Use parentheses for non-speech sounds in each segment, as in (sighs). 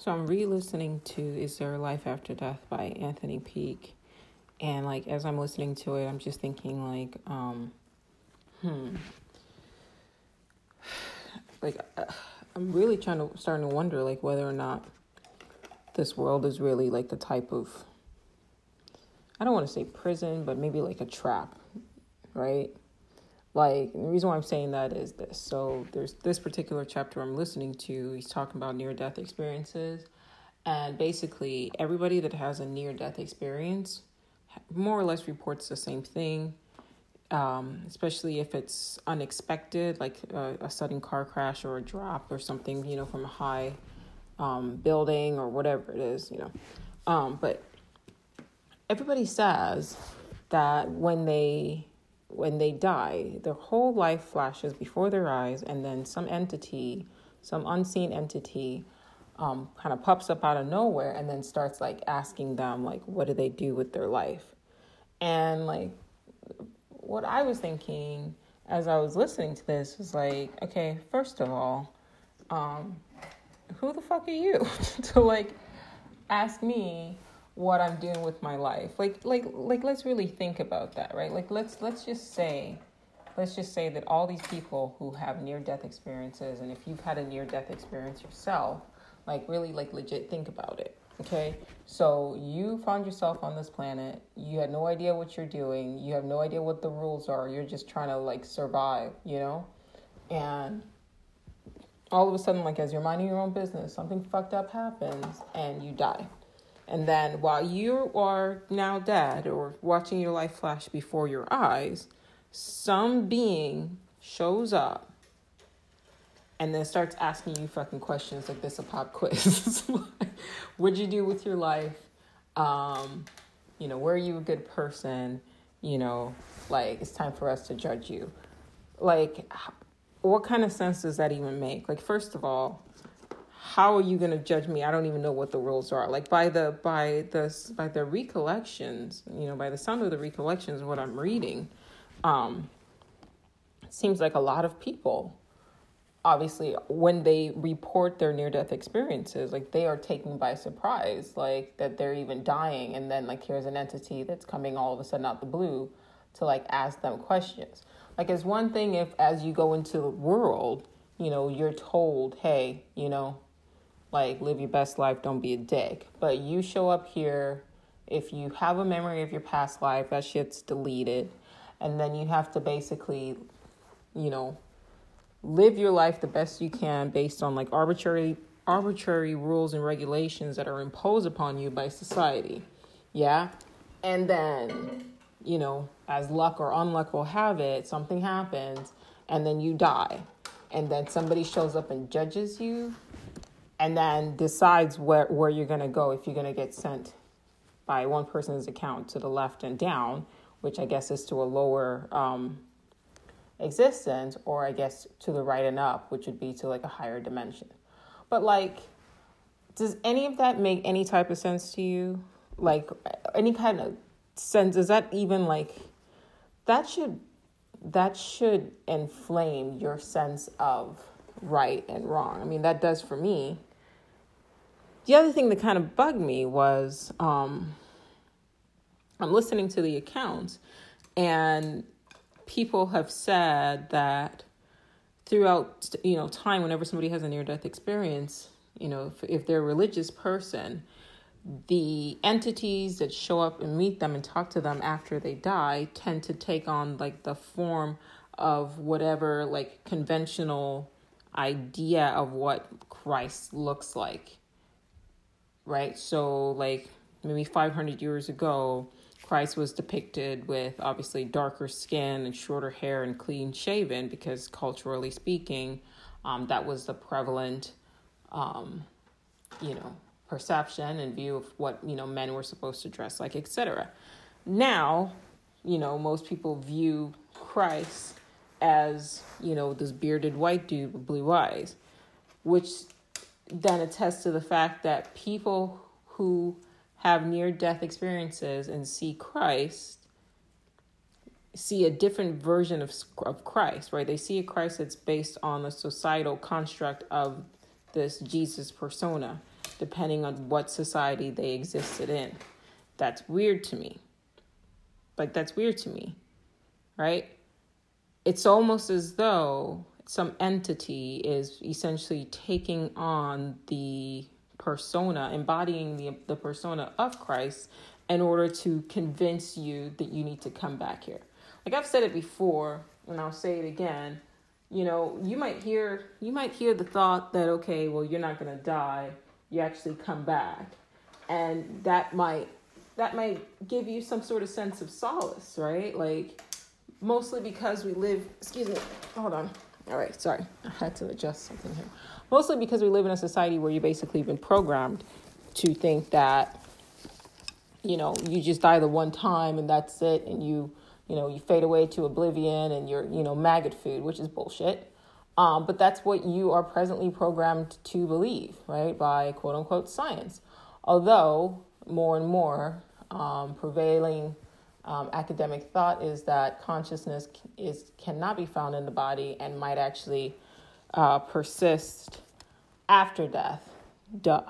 So I'm re-listening to "Is There Life After Death" by Anthony Peake, and like as I'm listening to it, I'm just thinking like, um, hmm, (sighs) like uh, I'm really trying to starting to wonder like whether or not this world is really like the type of I don't want to say prison, but maybe like a trap, right? Like the reason why I'm saying that is this. So there's this particular chapter I'm listening to. He's talking about near death experiences, and basically everybody that has a near death experience more or less reports the same thing. Um, especially if it's unexpected, like a, a, sudden car crash or a drop or something, you know, from a high um, building or whatever it is, you know. Um, but everybody says that when they when they die, their whole life flashes before their eyes, and then some entity, some unseen entity, um, kind of pops up out of nowhere and then starts like asking them like, what do they do with their life? And like, what I was thinking as I was listening to this was like, okay, first of all, um, who the fuck are you (laughs) to like ask me what I'm doing with my life. Like like like let's really think about that, right? Like let's let's just say let's just say that all these people who have near death experiences and if you've had a near death experience yourself, like really like legit think about it. Okay? So you found yourself on this planet, you had no idea what you're doing, you have no idea what the rules are, you're just trying to like survive, you know? And all of a sudden, like as you're minding your own business, something fucked up happens and you die and then while you are now dead or watching your life flash before your eyes, some being shows up and then starts asking you fucking questions like this a pop (laughs) quiz. What'd you do with your life? Um, you know, were you a good person? You know, like it's time for us to judge you. Like, what kind of sense does that even make? Like, first of all, how are you going to judge me? I don't even know what the rules are. Like by the by the by the recollections, you know, by the sound of the recollections, what I'm reading, um, seems like a lot of people, obviously, when they report their near death experiences, like they are taken by surprise, like that they're even dying, and then like here's an entity that's coming all of a sudden out the blue to like ask them questions. Like it's one thing if as you go into the world, you know, you're told, hey, you know, like live your best life don't be a dick. But you show up here if you have a memory of your past life that shit's deleted. And then you have to basically you know live your life the best you can based on like arbitrary arbitrary rules and regulations that are imposed upon you by society. Yeah? And then you know as luck or unluck will have it something happens and then you die. And then somebody shows up and judges you and then decides where, where you're going to go if you're going to get sent by one person's account to the left and down, which I guess is to a lower um, existence, or I guess to the right and up, which would be to like a higher dimension. But like, does any of that make any type of sense to you? Like, any kind of sense? Is that even like that should that should inflame your sense of right and wrong? I mean, that does for me the other thing that kind of bugged me was um, I'm listening to the accounts, and people have said that throughout you know time, whenever somebody has a near death experience, you know, if, if they're a religious person, the entities that show up and meet them and talk to them after they die tend to take on like the form of whatever like conventional idea of what Christ looks like right? So, like maybe 500 years ago, Christ was depicted with obviously darker skin and shorter hair and clean shaven because culturally speaking, um, that was the prevalent, um, you know, perception and view of what you know men were supposed to dress like, etc. Now, you know, most people view Christ as you know this bearded white dude with blue eyes, which then attests to the fact that people who have near death experiences and see Christ see a different version of, of Christ, right? They see a Christ that's based on the societal construct of this Jesus persona. depending on what society they existed in. That's weird to me. Like, that's weird to me, right? It's almost as though some entity is essentially taking on the persona, embodying the, the persona of Christ in order to convince you that you need to come back here. Like I've said it before, and I'll say it again. You know, you might hear you might hear the thought that okay, well, you're not going to die. You actually come back, and that might that might give you some sort of sense of solace, right? Like mostly because we live. Excuse me. Hold on. All right, sorry, I had to adjust something here. Mostly because we live in a society where you basically been programmed to think that you know you just die the one time and that's it, and you you know you fade away to oblivion and you're you know maggot food, which is bullshit. Um, but that's what you are presently programmed to believe, right, by quote unquote science. Although more and more um, prevailing um, academic thought is that consciousness is cannot be found in the body and might actually uh, persist after death. Duh.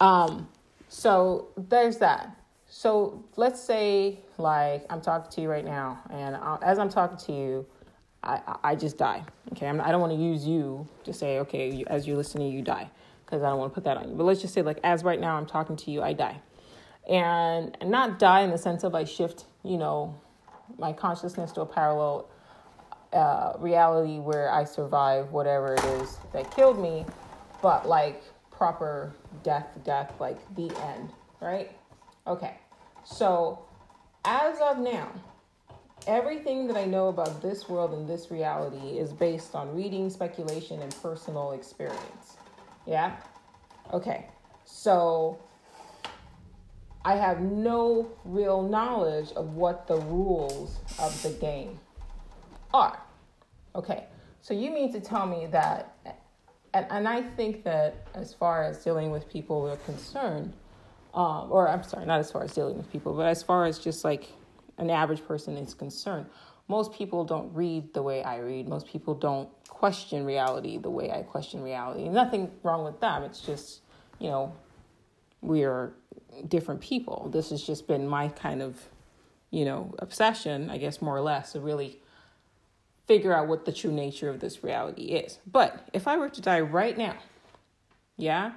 Um, so there's that. So let's say, like, I'm talking to you right now, and I, as I'm talking to you, I, I just die. Okay, I'm, I don't want to use you to say, okay, you, as you're listening, you die, because I don't want to put that on you. But let's just say, like, as right now I'm talking to you, I die and not die in the sense of I shift, you know, my consciousness to a parallel uh, reality where I survive whatever it is that killed me, but like proper death, death, like the end, right? Okay, so as of now, everything that I know about this world and this reality is based on reading, speculation, and personal experience. Yeah? Okay, so I have no real knowledge of what the rules of the game are. Okay, so you mean to tell me that, and, and I think that as far as dealing with people are concerned, um, or I'm sorry, not as far as dealing with people, but as far as just like an average person is concerned, most people don't read the way I read. Most people don't question reality the way I question reality. Nothing wrong with them. It's just, you know, we are different people. This has just been my kind of, you know, obsession, I guess, more or less, to really figure out what the true nature of this reality is. But if I were to die right now, yeah,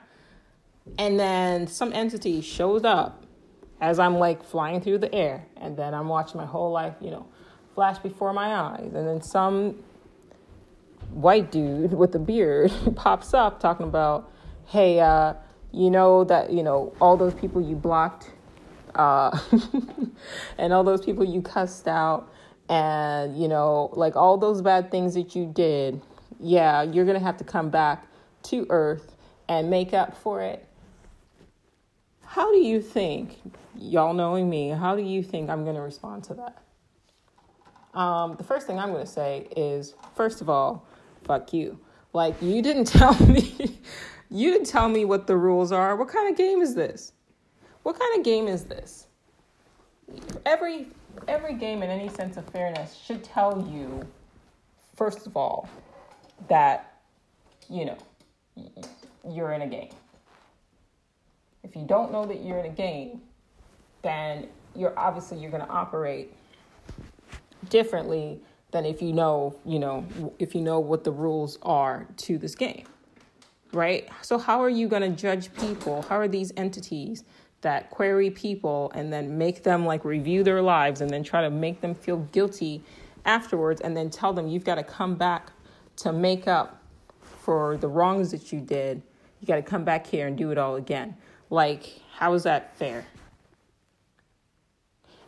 and then some entity shows up as I'm like flying through the air, and then I'm watching my whole life, you know, flash before my eyes, and then some white dude (laughs) with a beard (laughs) pops up talking about, hey, uh, you know that you know all those people you blocked uh, (laughs) and all those people you cussed out and you know like all those bad things that you did yeah you're gonna have to come back to earth and make up for it. How do you think y'all knowing me how do you think i'm gonna respond to that? Um, the first thing i'm gonna say is first of all fuck you. Like you didn't (laughs) tell me you didn't tell me what the rules are. What kind of game is this? What kind of game is this? Every every game in any sense of fairness should tell you first of all that you know you're in a game. If you don't know that you're in a game, then you're obviously you're going to operate differently than if you know, you know, if you know what the rules are to this game right? So, how are you going to judge people? How are these entities that query people and then make them like review their lives and then try to make them feel guilty afterwards and then tell them you've got to come back to make up for the wrongs that you did? You got to come back here and do it all again. Like, how is that fair?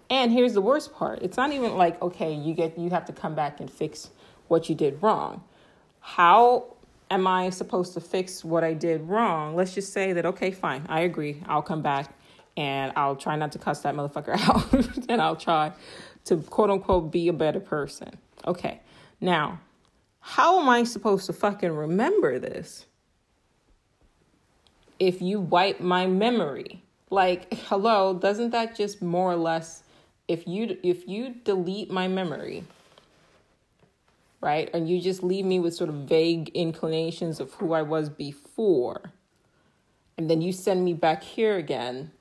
And here's the worst part. It's not even like, okay, you get you have to come back and fix what you did wrong. How am I supposed to fix what I did wrong? Let's just say that, okay, fine, I agree. I'll come back and I'll try not to cuss that motherfucker (laughs) out and I'll try to quote unquote be a better person. Okay, now, how am I supposed to fucking remember this if you wipe my memory? Like, hello, doesn't that just more or less if you if you delete my memory, right? And you just leave me with sort of vague inclinations of who I was before. and then you send me back here again,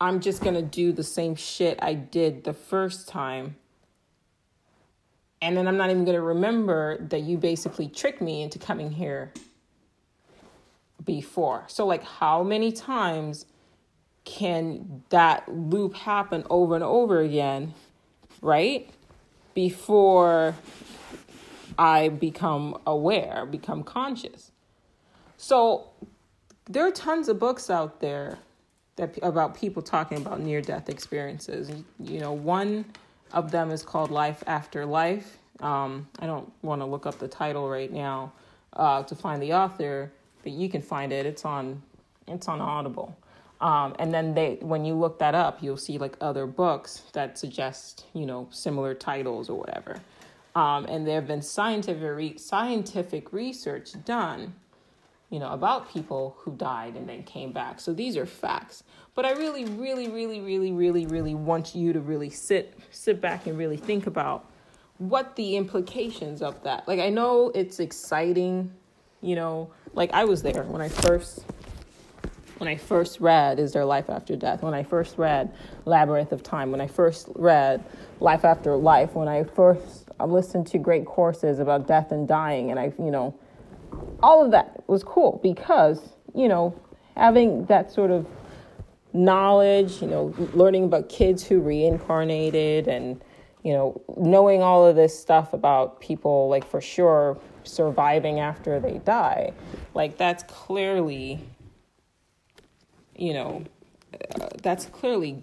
I'm just going to do the same shit I did the first time. And then I'm not even going to remember that you basically tricked me into coming here before. So, like, how many times can that loop happen over and over again, right? Before I become aware, become conscious. So, there are tons of books out there that about people talking about near death experiences. You know, one of them is called Life After Life. Um, I don't want to look up the title right now uh, to find the author, but you can find it. It's on it's on Audible. Um, and then they when you look that up, you'll see like other books that suggest you know similar titles or whatever. Um, and there have been scientific re- scientific research done you know, about people who died and then came back. So these are facts. But I really, really, really, really, really, really want you to really sit sit back and really think about what the implications of that. Like I know it's exciting, you know, like I was there when I first when I first read Is There Life After Death, when I first read Labyrinth of Time, when I first read Life After Life, when I first listened to great courses about death and dying and I, you know, all of that was cool because, you know, having that sort of knowledge, you know, learning about kids who reincarnated and, you know, knowing all of this stuff about people, like for sure, surviving after they die, like that's clearly, you know, uh, that's clearly,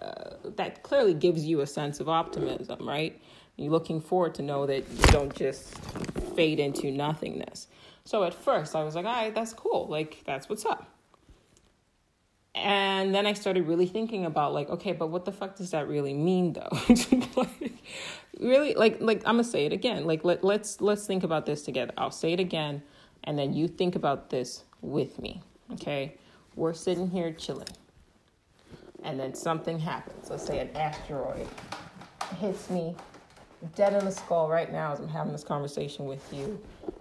uh, that clearly gives you a sense of optimism, right? You're looking forward to know that you don't just fade into nothingness. So at first I was like, all right, that's cool. Like, that's what's up. And then I started really thinking about like, okay, but what the fuck does that really mean though? like, (laughs) really like like I'm gonna say it again. Like let let's let's think about this together. I'll say it again and then you think about this with me. Okay? We're sitting here chilling. And then something happens. Let's say an asteroid hits me dead in the skull right now as I'm having this conversation with you,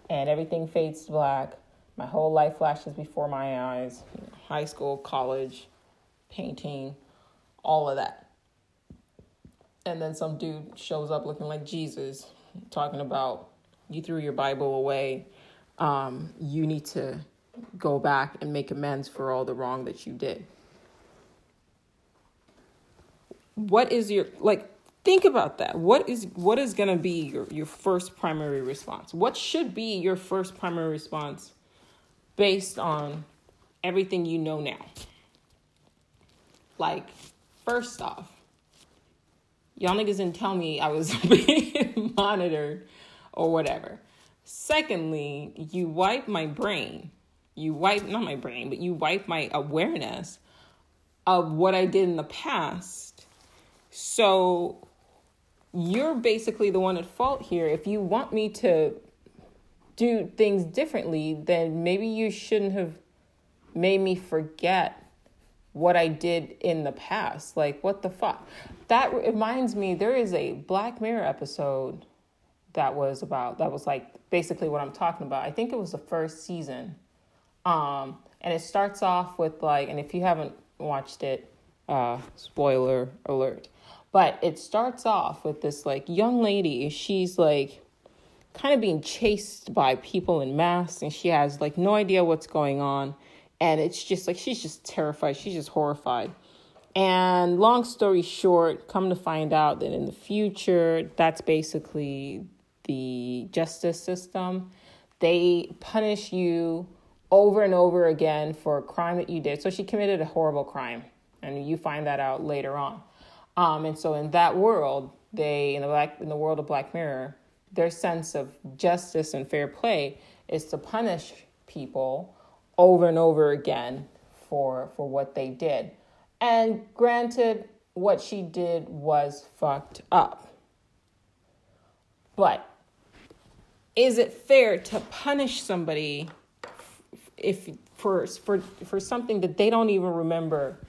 and everything fades to black. My whole life flashes before my eyes high school, college, painting, all of that. And then some dude shows up looking like Jesus, talking about you threw your Bible away. Um, you need to go back and make amends for all the wrong that you did. What is your, like, think about that. What is what is going to be your, your first primary response? What should be your first primary response based on everything you know now? Like first off y'all niggas didn't tell me i was (laughs) being monitored or whatever. Secondly you wipe my brain. You wipe not my brain but you wipe my awareness of what i did in the past. So you're basically the one at fault here. If you want me to do things differently, then maybe you shouldn't have made me forget what I did in the past. Like, what the fuck? That reminds me, there is a Black Mirror episode that was about, that was like basically what I'm talking about. I think it was the first season. Um, and it starts off with like, and if you haven't watched it, uh, spoiler alert but it starts off with this like young lady. She's like kind of being chased by people in masks and she has like no idea what's going on. And it's just like she's just terrified. She's just horrified. And long story short, come to find out that in the future, that's basically the justice system. They punish you over and over again for a crime that you did. So she committed a horrible crime, and you find that out later on. Um, and so in that world, they in the black in the world of Black Mirror, their sense of justice and fair play is to punish people over and over again for for what they did. And granted, what she did was fucked up. But is it fair to punish somebody if for for for something that they don't even remember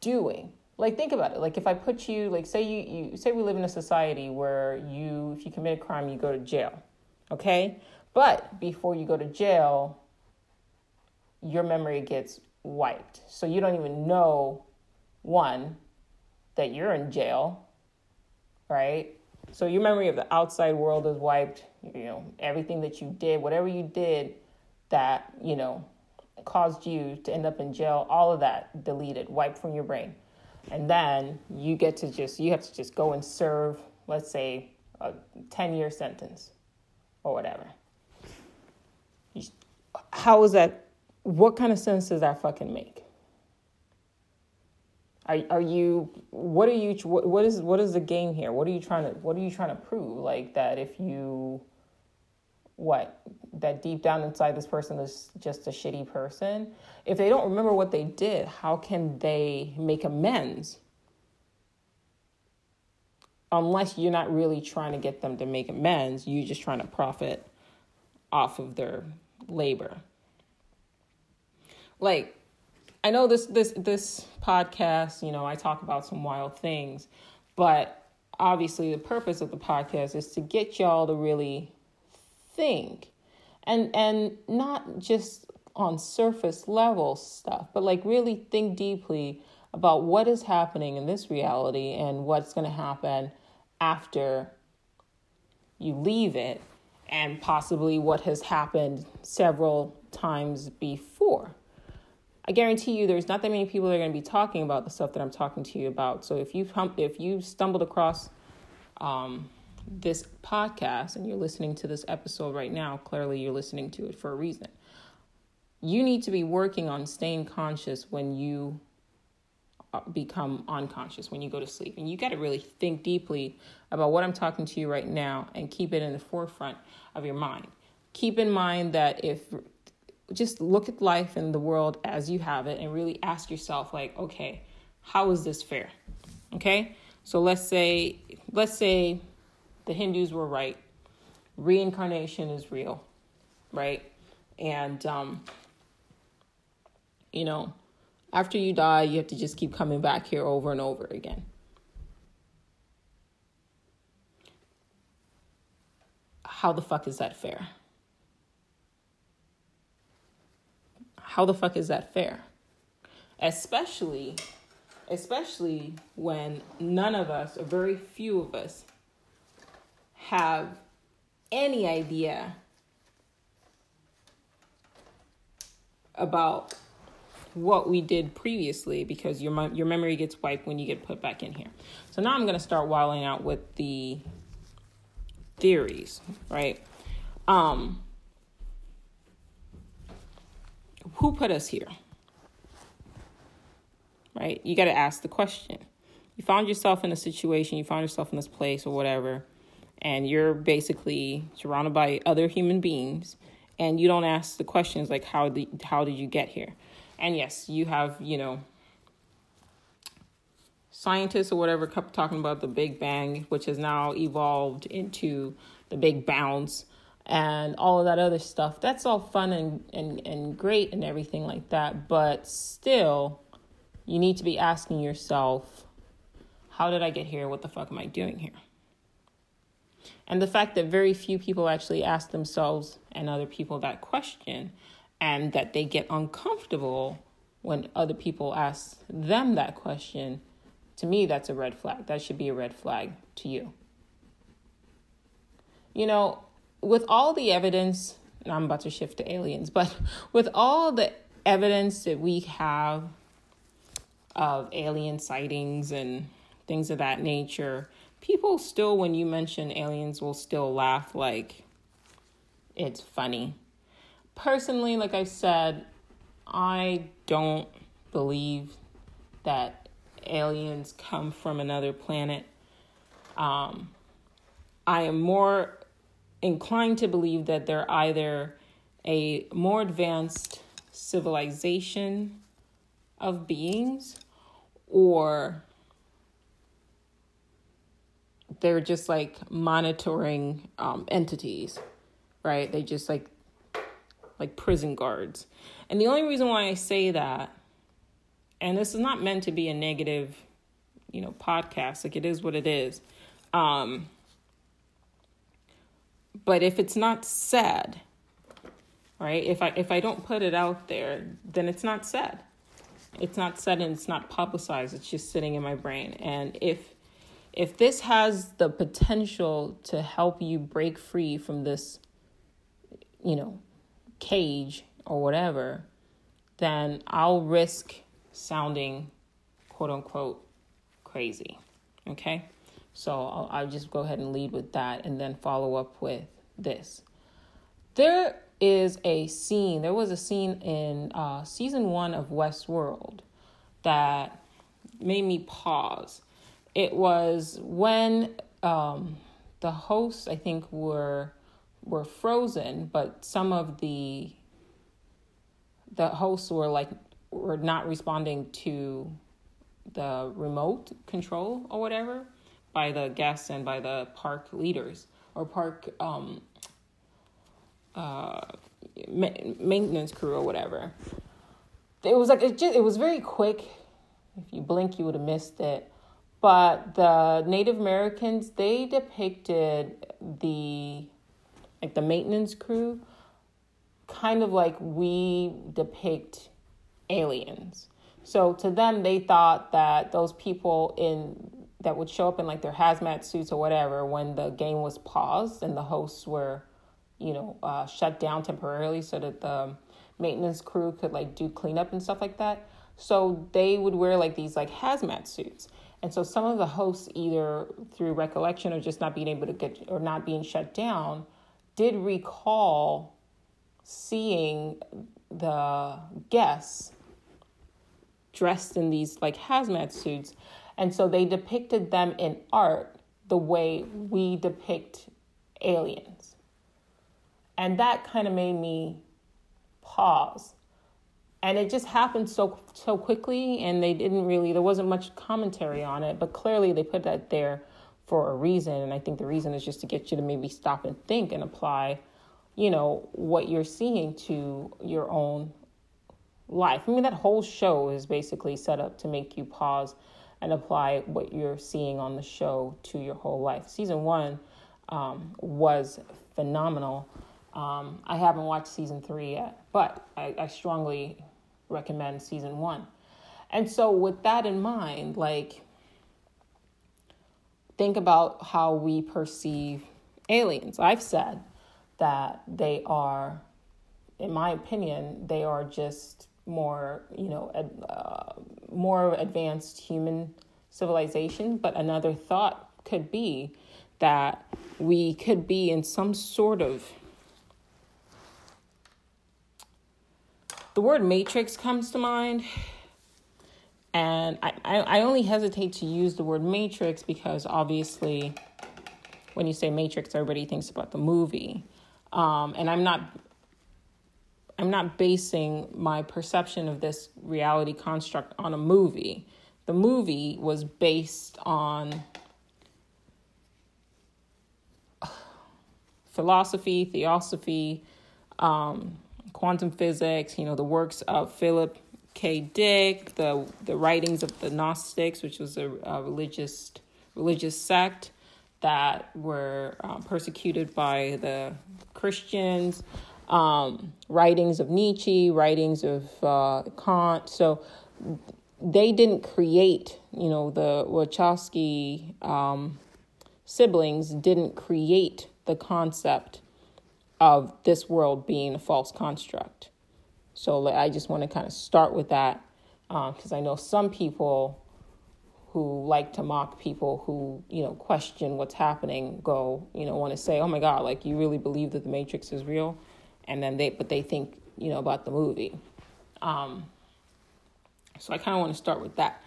doing? Like think about it like if i put you like say you, you say we live in a society where you if you commit a crime you go to jail okay but before you go to jail your memory gets wiped. So you don't even know, one, that you're in jail, right? So your memory of the outside world is wiped. You know, everything that you did, whatever you did that, you know, caused you to end up in jail, all of that deleted, wiped from your brain. And then you get to just, you have to just go and serve, let's say, a 10 year sentence or whatever. How is that? What kind of sense does that fucking make? Are, are you what are you what, what is what is the game here what are you trying to what are you trying to prove like that if you what that deep down inside this person is just a shitty person? If they don't remember what they did how can they make amends? Unless you're not really trying to get them to make amends you're just trying to profit off of their labor. Like I know this this this podcast, you know, I talk about some wild things, but obviously the purpose of the podcast is to get y'all to really think and and not just on surface level stuff, but like really think deeply about what is happening in this reality and what's going to happen after you leave it and possibly what has happened several times before. I guarantee you there's not that many people that are going to be talking about the stuff that I'm talking to you about. So if you've if you've stumbled across um, this podcast and you're listening to this episode right now, clearly you're listening to it for a reason. You need to be working on staying conscious when you uh, become unconscious, when you go to sleep. And you got to really think deeply about what I'm talking to you right now and keep it in the forefront of your mind. Keep in mind that if just look at life and the world as you have it and really ask yourself like okay how is this fair okay so let's say let's say the hindus were right. Reincarnation is real right? And um you know after you die you have to just keep coming back here over and over again. How the fuck is that fair? How the fuck is that fair? Especially, especially when none of us, or very few of us, have any idea about what we did previously because your your memory gets wiped when you get put back in here. So now I'm going to start wilding out with the theories, right? Um who put us here? Right? You got to ask the question. You found yourself in a situation, you found yourself in this place or whatever, and you're basically surrounded by other human beings, and you don't ask the questions like how did how did you get here? And yes, you have, you know, scientists or whatever kept talking about the Big Bang, which has now evolved into the Big Bounce and all of that other stuff. That's all fun and, and, and great and everything like that. But still, you need to be asking yourself, how did I get here? What the fuck am I doing here? And the fact that very few people actually ask themselves and other people that question, and that they get uncomfortable when other people ask them that question, to me, that's a red flag. That should be a red flag to you. You know, with all the evidence, I'm about to shift to aliens, but (laughs) with all the evidence that we have of alien sightings and things of that nature, people still, when you mention aliens, will still laugh like it's funny. Personally, like I said, I don't believe that aliens come from another planet. Um, I am more inclined to believe that they're either a more advanced civilization of beings or they're just like monitoring um, entities right they just like like prison guards and the only reason why i say that and this is not meant to be a negative you know podcast like it is what it is um but if it's not said, right? If I if I don't put it out there, then it's not said. It's not said and it's not publicized. It's just sitting in my brain. And if if this has the potential to help you break free from this, you know, cage or whatever, then I'll risk sounding quote unquote crazy. Okay? So I'll, I'll just go ahead and lead with that and then follow up with this. There is a scene, there was a scene in uh, season one of Westworld that made me pause. It was when um, the hosts, I think, were were frozen, but some of the the hosts were like were not responding to the remote control or whatever by the guests and by the park leaders or park um, uh, ma- maintenance crew or whatever. It was like it just it was very quick. If you blink, you would have missed it. But the Native Americans they depicted the like the maintenance crew kind of like we depict aliens. So to them, they thought that those people in that would show up in like their hazmat suits or whatever when the game was paused and the hosts were, you know, uh, shut down temporarily so that the maintenance crew could like do cleanup and stuff like that. So they would wear like these like hazmat suits. And so some of the hosts, either through recollection or just not being able to get or not being shut down, did recall seeing the guests dressed in these like hazmat suits. And so they depicted them in art the way we depict aliens. And that kind of made me pause. And it just happened so so quickly and they didn't really there wasn't much commentary on it, but clearly they put that there for a reason and I think the reason is just to get you to maybe stop and think and apply, you know, what you're seeing to your own life. I mean, that whole show is basically set up to make you pause and apply what you're seeing on the show to your whole life. Season one um, was phenomenal. Um, I haven't watched season three yet, but I, I strongly recommend season one. And so, with that in mind, like, think about how we perceive aliens. I've said that they are, in my opinion, they are just more, you know, uh, more advanced human civilization. But another thought could be that we could be in some sort of the word matrix comes to mind and I, I only hesitate to use the word matrix because obviously when you say matrix everybody thinks about the movie um, and i'm not I'm not basing my perception of this reality construct on a movie. The movie was based on philosophy, theosophy, um, quantum physics, you know, the works of Philip K. Dick, the the writings of the Gnostics, which was a, a religious religious sect that were um, persecuted by the Christians um, writings of Nietzsche, writings of uh, Kant. So they didn't create, you know, the Wachowski um, siblings didn't create the concept of this world being a false construct. So I just want to kind of start with that because uh, I know some people who like to mock people who you know question what's happening go you know want to say oh my god like you really believe that the matrix is real? And then they but they think you know about the movie. Um, so i kind of want to start with that.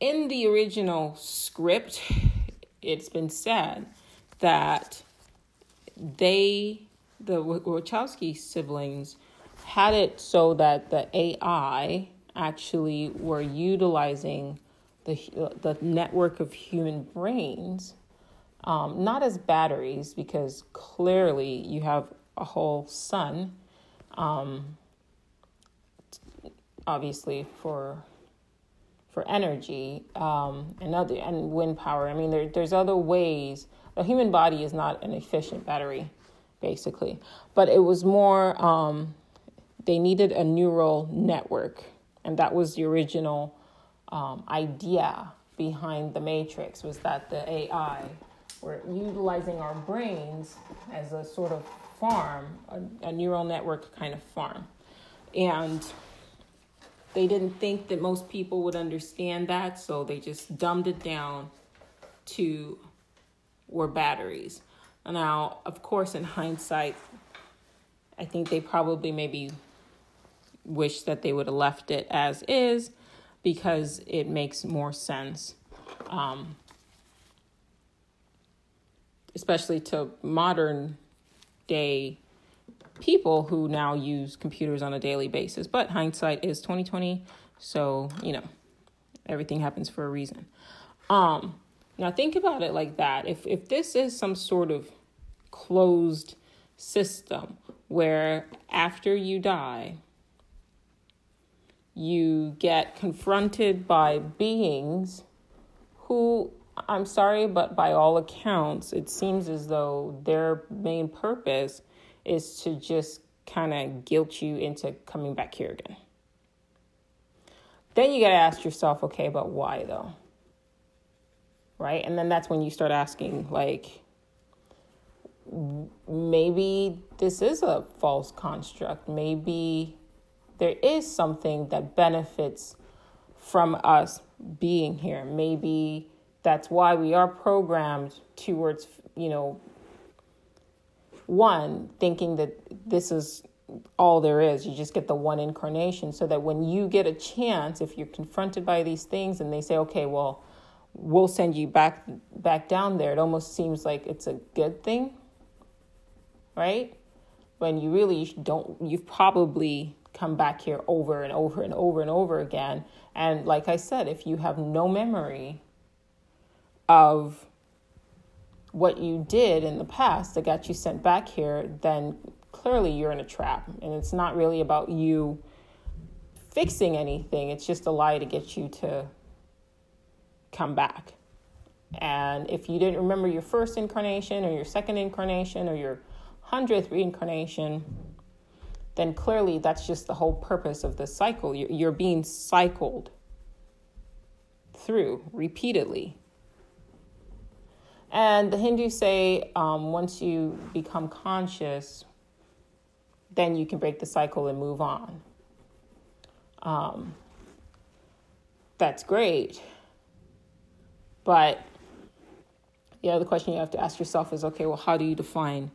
In the original script it's been said that they the wachowski siblings had it so that the ai actually were utilizing the the network of human brains um, not as batteries because clearly you have a whole sun. Um, obviously for for energy um, and other and wind power. I mean, there, there's other ways. The human body is not an efficient battery. Basically. But it was more, um, they needed a neural network, and that was the original um, idea behind the Matrix was that the AI were utilizing our brains as a sort of farm, a, a neural network kind of farm. And they didn't think that most people would understand that, so they just dumbed it down to were batteries. Now, of course, in hindsight, I think they probably maybe wish that they would have left it as is because it makes more sense. Um, especially to modern day people who now use computers on a daily basis. But hindsight is 2020, so you know, everything happens for a reason. Um, now think about it like that. If if this is some sort of closed system where after you die, you get confronted by beings who I'm sorry, but by all accounts, it seems as though their main purpose is to just kind of guilt you into coming back here again. Then you got to ask yourself, okay, but why though? Right? And then that's when you start asking, like, maybe this is a false construct. Maybe there is something that benefits from us being here. Maybe that's why we are programmed towards, you know, one, thinking that this is all there is. You just get the one incarnation so that when you get a chance, if you're confronted by these things and they say, okay, well, we'll send you back back down there, it almost seems like it's a good thing. Right? When you really don't you've probably come back here over and over and over and over again. And like I said, if you have no memory of what you did in the past that got you sent back here, then clearly you're in a trap. And it's not really about you fixing anything, it's just a lie to get you to come back. And if you didn't remember your first incarnation or your second incarnation or your hundredth reincarnation, then clearly that's just the whole purpose of the cycle. You're being cycled through repeatedly and the Hindus say um, once you become conscious, then you can break the cycle and move on. Um, that's great. But the other question you have to ask yourself is okay, well, how do you define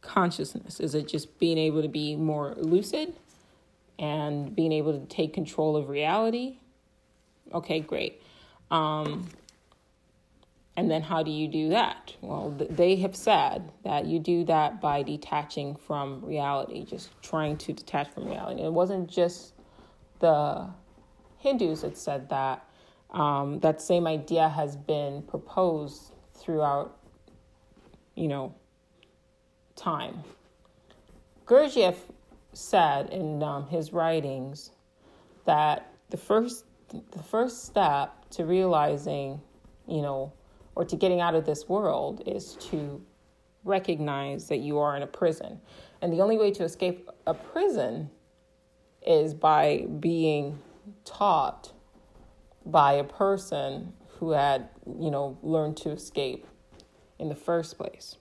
consciousness? Is it just being able to be more lucid and being able to take control of reality? Okay, great. Um, and then how do you do that? Well, they have said that you do that by detaching from reality, just trying to detach from reality. It wasn't just the Hindus that said that. Um, that same idea has been proposed throughout, you know, time. Gurdjieff said in um, his writings that the first the first step to realizing, you know, or to getting out of this world is to recognize that you are in a prison. And the only way to escape a prison is by being taught by a person who had, you know, learned to escape in the first place.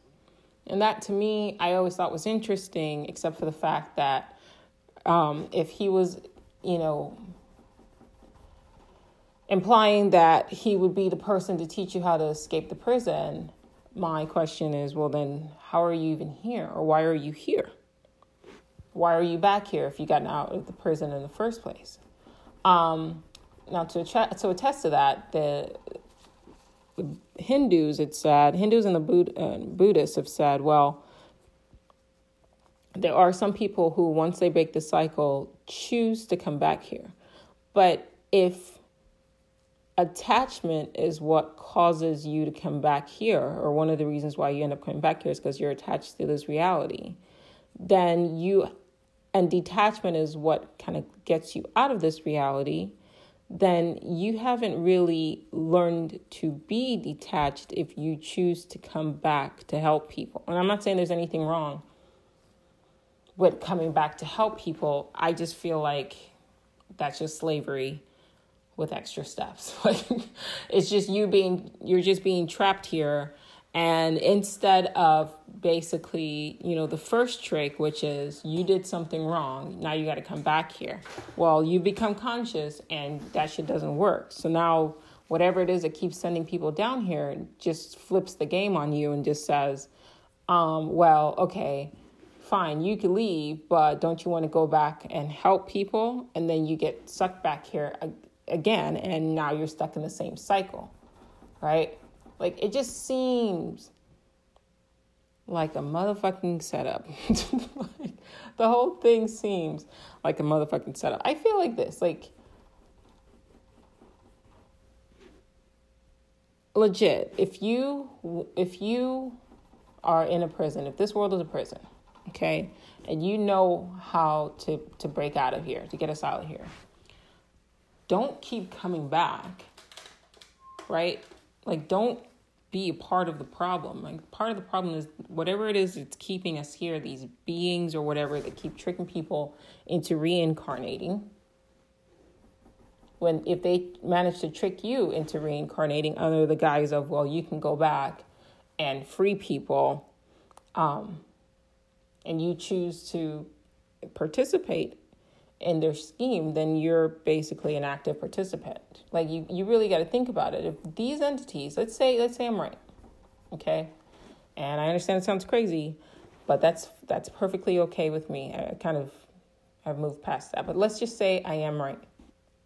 And that to me, I always thought was interesting, except for the fact that um, if he was, you know, implying that he would be the person to teach you how to escape the prison, my question is well, then how are you even here? Or why are you here? Why are you back here if you got out of the prison in the first place? Um, now, to, to attest to that, the, the Hindus, it's said, Hindus and the uh, Buddhists have said, well, there are some people who, once they break the cycle, choose to come back here. But if attachment is what causes you to come back here, or one of the reasons why you end up coming back here is because you're attached to this reality, then you, and detachment is what kind of gets you out of this reality, then you haven't really learned to be detached if you choose to come back to help people. And I'm not saying there's anything wrong with coming back to help people, I just feel like that's just slavery with extra steps. (laughs) It's just you being you're just being trapped here and instead of basically, you know, the first trick which is you did something wrong, now you got to come back here. Well, you become conscious and that shit doesn't work. So now whatever it is that keeps sending people down here just flips the game on you and just says, um, well, okay, fine, you can leave, but don't you want to go back and help people? And then you get sucked back here again, and now you're stuck in the same cycle, right? Like it just seems like a motherfucking setup. (laughs) like, the whole thing seems like a motherfucking setup. I feel like this, like legit. If you if you are in a prison, if this world is a prison, okay, and you know how to to break out of here, to get us out of here, don't keep coming back. Right? Like don't be a part of the problem. Like part of the problem is whatever it is it's keeping us here, these beings or whatever that keep tricking people into reincarnating. When if they manage to trick you into reincarnating under the guise of, well, you can go back and free people, um, and you choose to participate in their scheme, then you're basically an active participant. Like you, you really got to think about it. If these entities, let's say, let's say I'm right, okay, and I understand it sounds crazy, but that's that's perfectly okay with me. I kind of have moved past that, but let's just say I am right,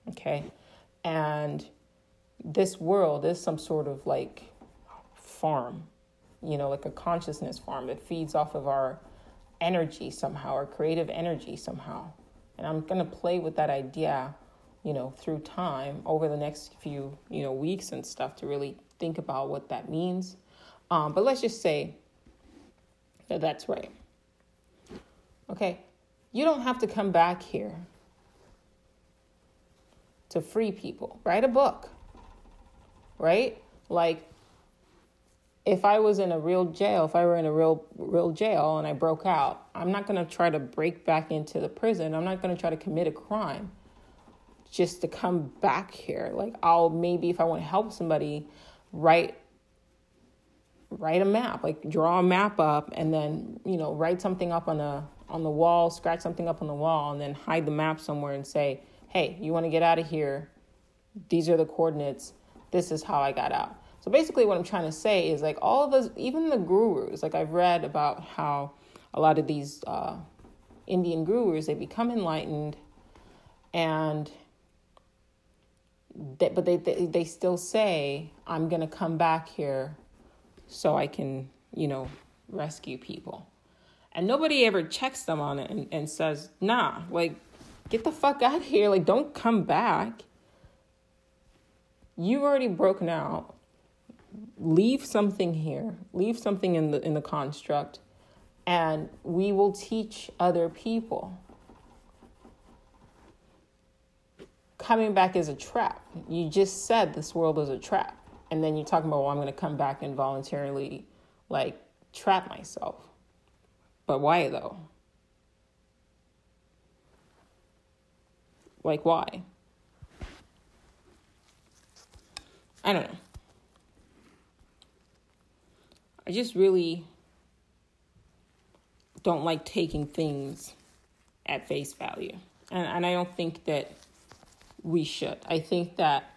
okay, and this world is some sort of like farm, you know, like a consciousness farm that feeds off of our energy somehow, our creative energy somehow and I'm going to play with that idea, you know, through time over the next few, you know, weeks and stuff to really think about what that means. Um, but let's just say that that's right. Okay, you don't have to come back here to free people. Write a book, right? Like, if I was in a real jail, if I were in a real real jail and I broke out, I'm not going to try to break back into the prison. I'm not going to try to commit a crime just to come back here. Like I'll maybe if I want to help somebody, write write a map, like draw a map up and then, you know, write something up on the on the wall, scratch something up on the wall and then hide the map somewhere and say, "Hey, you want to get out of here? These are the coordinates. This is how I got out." So basically, what I'm trying to say is like all of us, even the gurus, like I've read about how a lot of these uh, Indian gurus, they become enlightened and they, but they, they, they still say, I'm going to come back here so I can, you know, rescue people. And nobody ever checks them on it and, and says, nah, like, get the fuck out of here. Like, don't come back. You've already broken out leave something here, leave something in the in the construct, and we will teach other people. Coming back is a trap. You just said this world is a trap. And then you're talking about, well, I'm going to come back and voluntarily like trap myself. But why though? Like, why? I don't know. I just really don't like taking things at face value. And, and I don't think that we should. I think that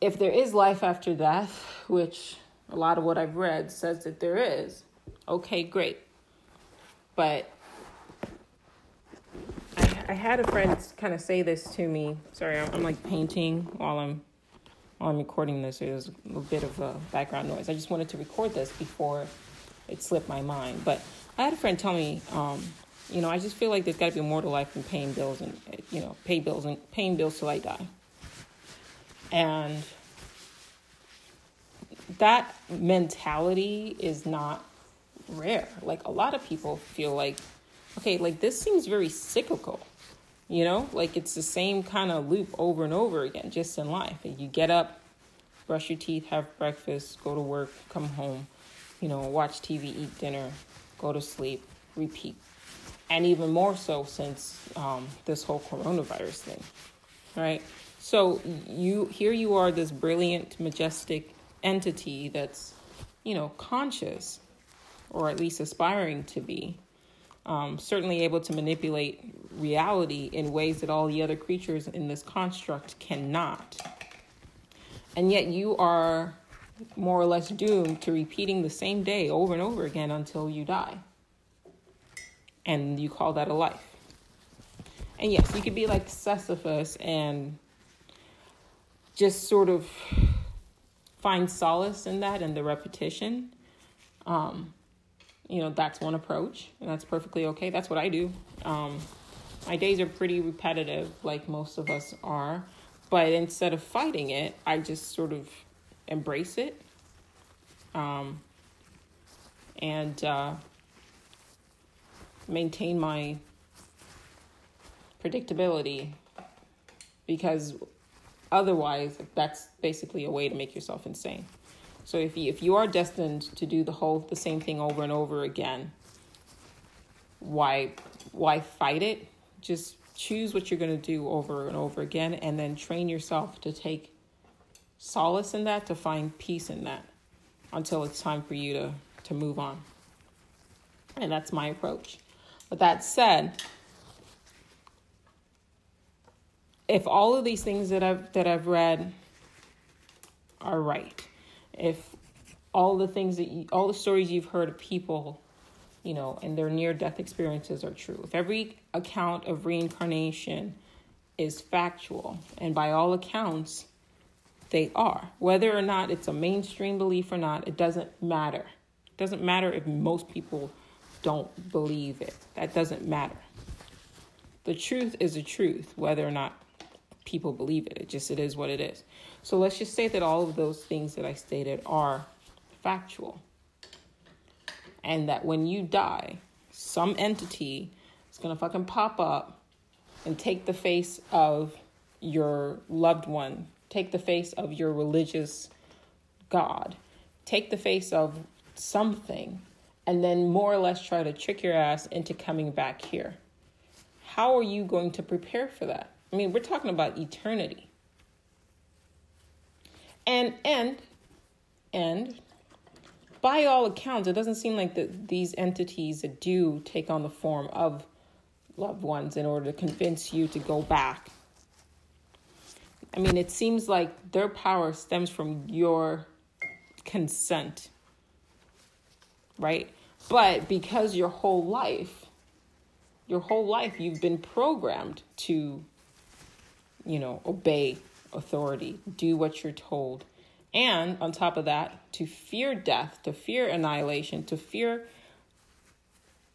if there is life after death, which a lot of what I've read says that there is, okay, great. But I, I had a friend kind of say this to me. Sorry, I'm, I'm like painting while I'm I'm recording this. There's a bit of a background noise. I just wanted to record this before it slipped my mind. But I had a friend tell me, um, you know, I just feel like there's got to be more to life than paying bills and you know, pay bills and paying bills till I die. And that mentality is not rare. Like a lot of people feel like, okay, like this seems very cyclical. You know, like it's the same kind of loop over and over again, just in life. You get up, brush your teeth, have breakfast, go to work, come home, you know, watch TV, eat dinner, go to sleep, repeat. And even more so since um, this whole coronavirus thing, right? So you here you are, this brilliant, majestic entity that's, you know, conscious, or at least aspiring to be, um, certainly able to manipulate reality in ways that all the other creatures in this construct cannot. And yet you are more or less doomed to repeating the same day over and over again until you die. And you call that a life. And yes, you could be like Sisyphus and just sort of find solace in that and the repetition. Um, you know, that's one approach, and that's perfectly okay. That's what I do. Um, my days are pretty repetitive, like most of us are. But instead of fighting it, I just sort of embrace it um, and uh, maintain my predictability because otherwise that's basically a way to make yourself insane so if you if you are destined to do the whole the same thing over and over again why why fight it just choose what you're going to do over and over again and then train yourself to take solace in that, to find peace in that until it's time for you to, to move on. And that's my approach. But that said, if all of these things that I've that I've read are right, if all the things that you, all the stories you've heard of people, you know, and their near death experiences are true, if every account of reincarnation is factual, and by all accounts, they are. Whether or not it's a mainstream belief or not, it doesn't matter. It doesn't matter if most people don't believe it. That doesn't matter. The truth is the truth, whether or not people believe it. It just it is what it is. So let's just say that all of those things that I stated are factual. And that when you die, some entity is gonna fucking pop up and take the face of your loved one take the face of your religious God, take the face of something, and then more or less try to trick your ass into coming back here. How are you going to prepare for that? I mean, we're talking about eternity. And and and by all accounts, it doesn't seem like that these entities do take on the form of loved ones in order to convince you to go back I mean, it seems like their power stems from your consent, right? But because your whole life, your whole life, you've been programmed to, you know, obey authority, do what you're told. And on top of that, to fear death, to fear annihilation, to fear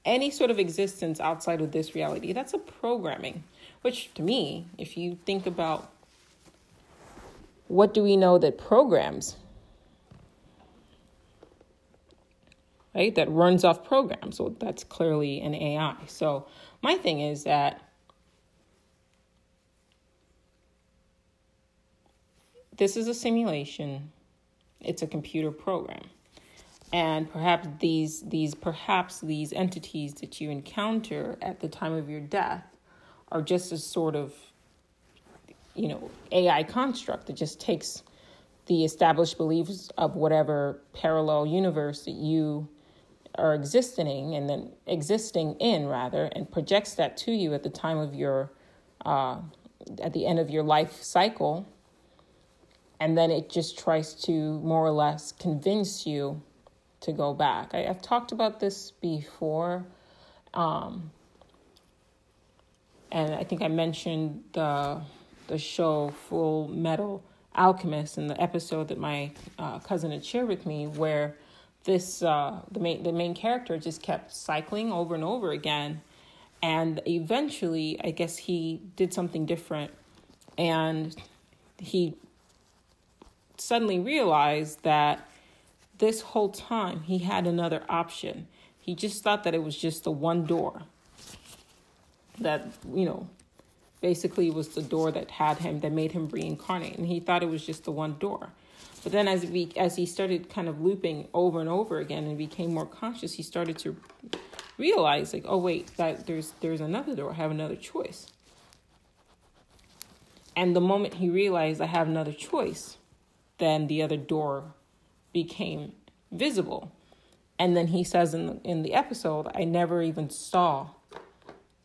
any sort of existence outside of this reality. That's a programming, which to me, if you think about what do we know that programs, right, that runs off programs? So that's clearly an AI. So my thing is that this is a simulation, it's a computer program. And perhaps these these perhaps these entities that you encounter at the time of your death are just a sort of you know AI construct that just takes the established beliefs of whatever parallel universe that you are existing in and then existing in rather and projects that to you at the time of your uh, at the end of your life cycle and then it just tries to more or less convince you to go back. I, have talked about this before um, and i think i mentioned the the show Full Metal Alchemist in the episode that my uh, cousin had shared with me, where this uh, the main the main character just kept cycling over and over again, and eventually, I guess he did something different, and he suddenly realized that this whole time he had another option. He just thought that it was just the one door that you know basically was the door that had him that made him reincarnate and he thought it was just the one door but then as we as he started kind of looping over and over again and became more conscious he started to realize like, oh wait, that there's there's another door. I have another choice. And the moment he realized I have another choice, then the other door became visible. And then he says in the, in the episode, I never even saw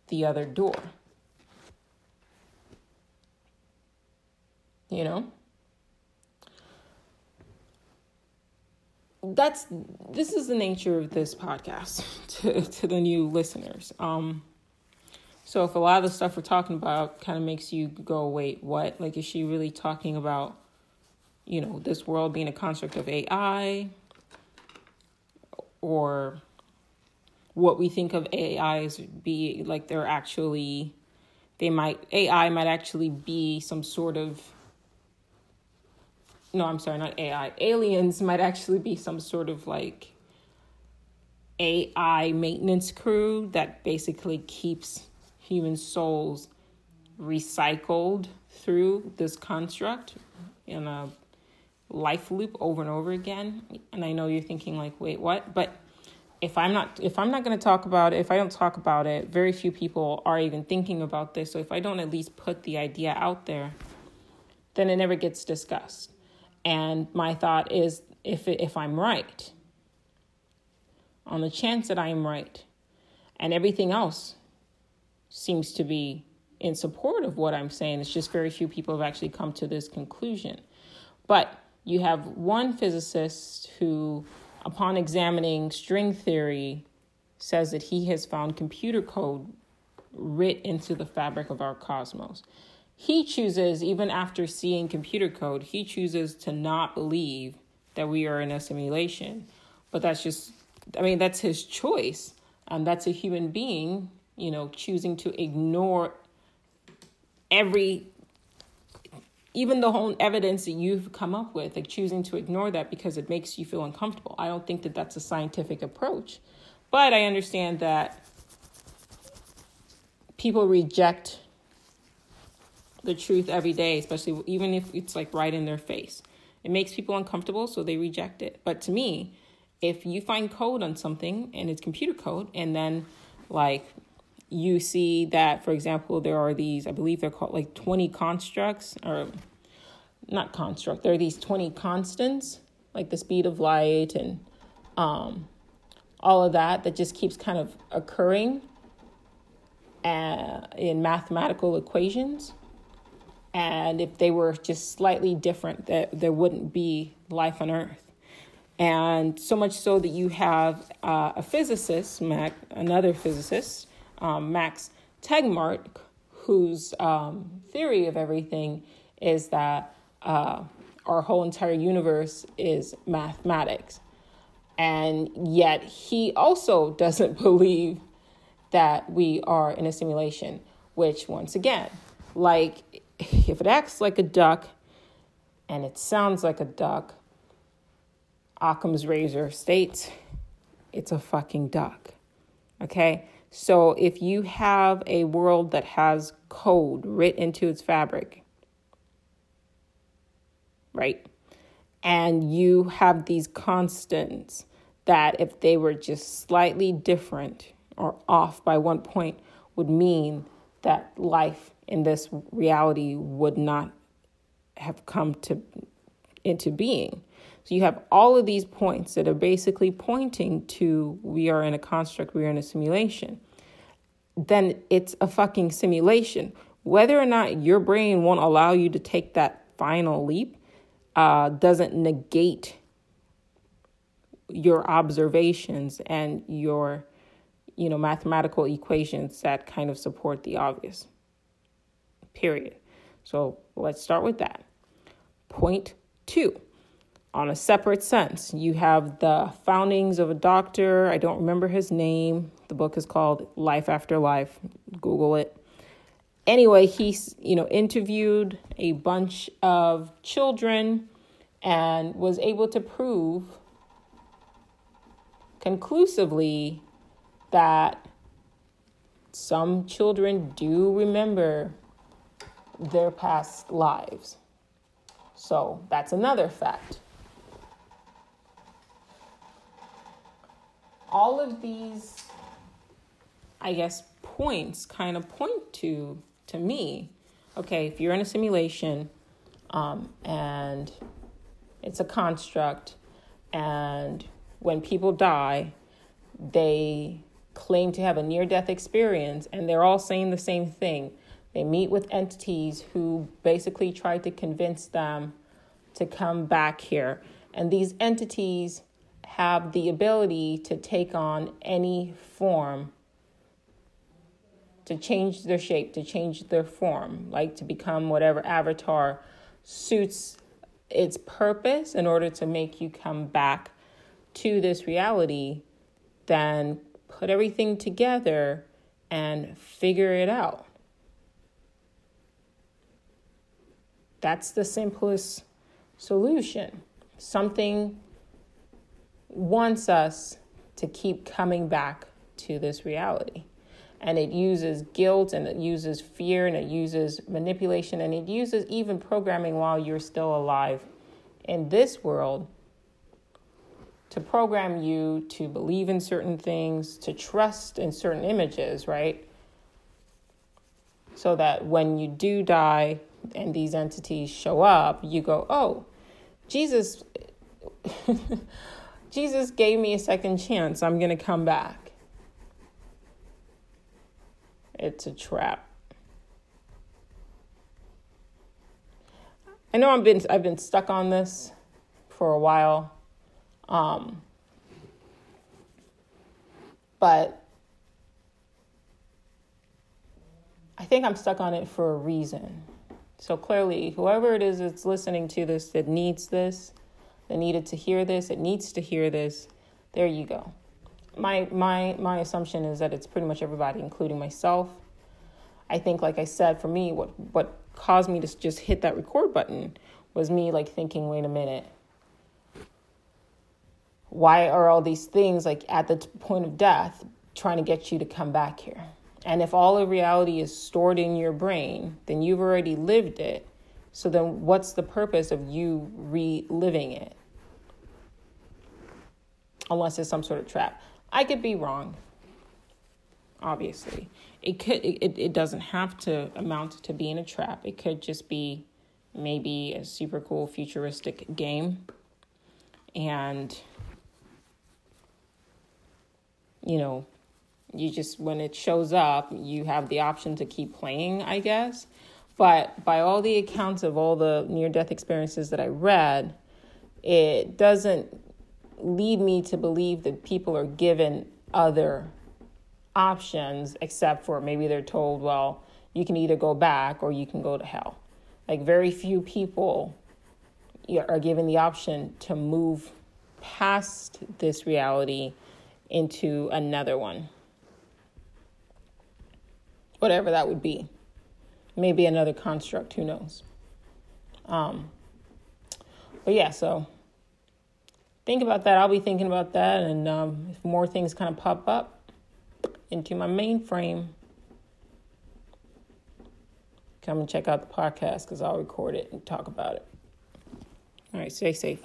the other door. You know? That's this is the nature of this podcast (laughs) to, to the new listeners. Um so if a lot of the stuff we're talking about kind of makes you go, wait, what? Like is she really talking about, you know, this world being a construct of AI? Or what we think of AIs be like they're actually they might AI might actually be some sort of no, I'm sorry, not AI. Aliens might actually be some sort of like AI maintenance crew that basically keeps human souls recycled through this construct in a life loop over and over again. And I know you're thinking like, wait, what? But if I'm not if I'm not going to talk about it, if I don't talk about it, very few people are even thinking about this. So if I don't at least put the idea out there, then it never gets discussed. And my thought is if if I'm right, on the chance that I am right, and everything else seems to be in support of what I'm saying, it's just very few people have actually come to this conclusion. But you have one physicist who upon examining string theory, says that he has found computer code writ into the fabric of our cosmos. He chooses, even after seeing computer code, he chooses to not believe that we are in a simulation. But that's just, I mean, that's his choice. And that's a human being, you know, choosing to ignore every even the whole evidence that you've come up with, like choosing to ignore that because it makes you feel uncomfortable. I don't think that that's a scientific approach. But I understand that people reject the truth every day, especially even if it's like right in their face. It makes people uncomfortable, so they reject it. But to me, if you find code on something and it's computer code, and then like you see that, for example, there are these, I believe they're called like 20 constructs, or not construct, there are these 20 constants, like the speed of light and um, all of that, that just keeps kind of occurring uh, in mathematical equations. And if they were just slightly different, that there wouldn't be life on Earth. And so much so that you have uh, a physicist, Mac, another physicist, um, Max Tegmark, whose um, theory of everything is that uh, our whole entire universe is mathematics. And yet he also (laughs) doesn't believe that we are in a simulation, which, once again, like if it acts like a duck and it sounds like a duck, Occam's razor states it's a fucking duck. Okay? So if you have a world that has code writ into its fabric, right? And you have these constants that if they were just slightly different or off by one point would mean that life in this reality would not have come to into being. So you have all of these points that are basically pointing to we are in a construct, we are in a simulation. Then it's a fucking simulation. Whether or not your brain won't allow you to take that final leap uh, doesn't negate your observations and your you know mathematical equations that kind of support the obvious period so let's start with that point two on a separate sense. You have the foundings of a doctor. I don't remember his name. The book is called Life After Life. Google it. Anyway, he's, you know, interviewed a bunch of children and was able to prove conclusively that some children do remember their past lives. So that's another fact. All of these I guess, points kind of point to to me. Okay, if you're in a simulation um, and it's a construct, and when people die, they claim to have a near death experience, and they're all saying the same thing. They meet with entities who basically try to convince them to come back here. And these entities have the ability to take on any form, to change their shape, to change their form, like to become whatever avatar suits its purpose in order to make you come back to this reality, then put everything together and figure it out. That's the simplest solution. Something wants us to keep coming back to this reality. And it uses guilt and it uses fear and it uses manipulation and it uses even programming while you're still alive in this world to program you to believe in certain things, to trust in certain images, right? So that when you do die and these entities show up, you go, oh, Jesus. (laughs) Jesus gave me a second chance. I'm going to come back. It's a trap. I know I've been I've been stuck on this for a while. Um, but I think I'm stuck on it for a reason. So clearly, whoever it is that's listening to this that needs this, that needed to hear this, it needs to hear this. There you go. My my my assumption is that it's pretty much everybody, including myself. I think, like I said, for me, what what caused me to just hit that record button was me like thinking, wait a minute, why are all these things like at the point of death trying to get you to come back here? And if all of reality is stored in your brain, then you've already lived it. So then what's the purpose of you reliving it? Unless it's some sort of trap. I could be wrong. Obviously. It could it, it doesn't have to amount to being a trap. It could just be maybe a super cool futuristic game. And you know, you just when it shows up, you have the option to keep playing, I guess. But by all the accounts of all the near death experiences that I read, it doesn't lead me to believe that people are given other options except for maybe they're told, well, you can either go back or you can go to hell. Like, very few people are given the option to move past this reality into another one. Whatever that would be. Maybe another construct, who knows? Um, but yeah, so think about that. I'll be thinking about that. And um, if more things kind of pop up into my mainframe, come and check out the podcast because I'll record it and talk about it. All right, stay safe.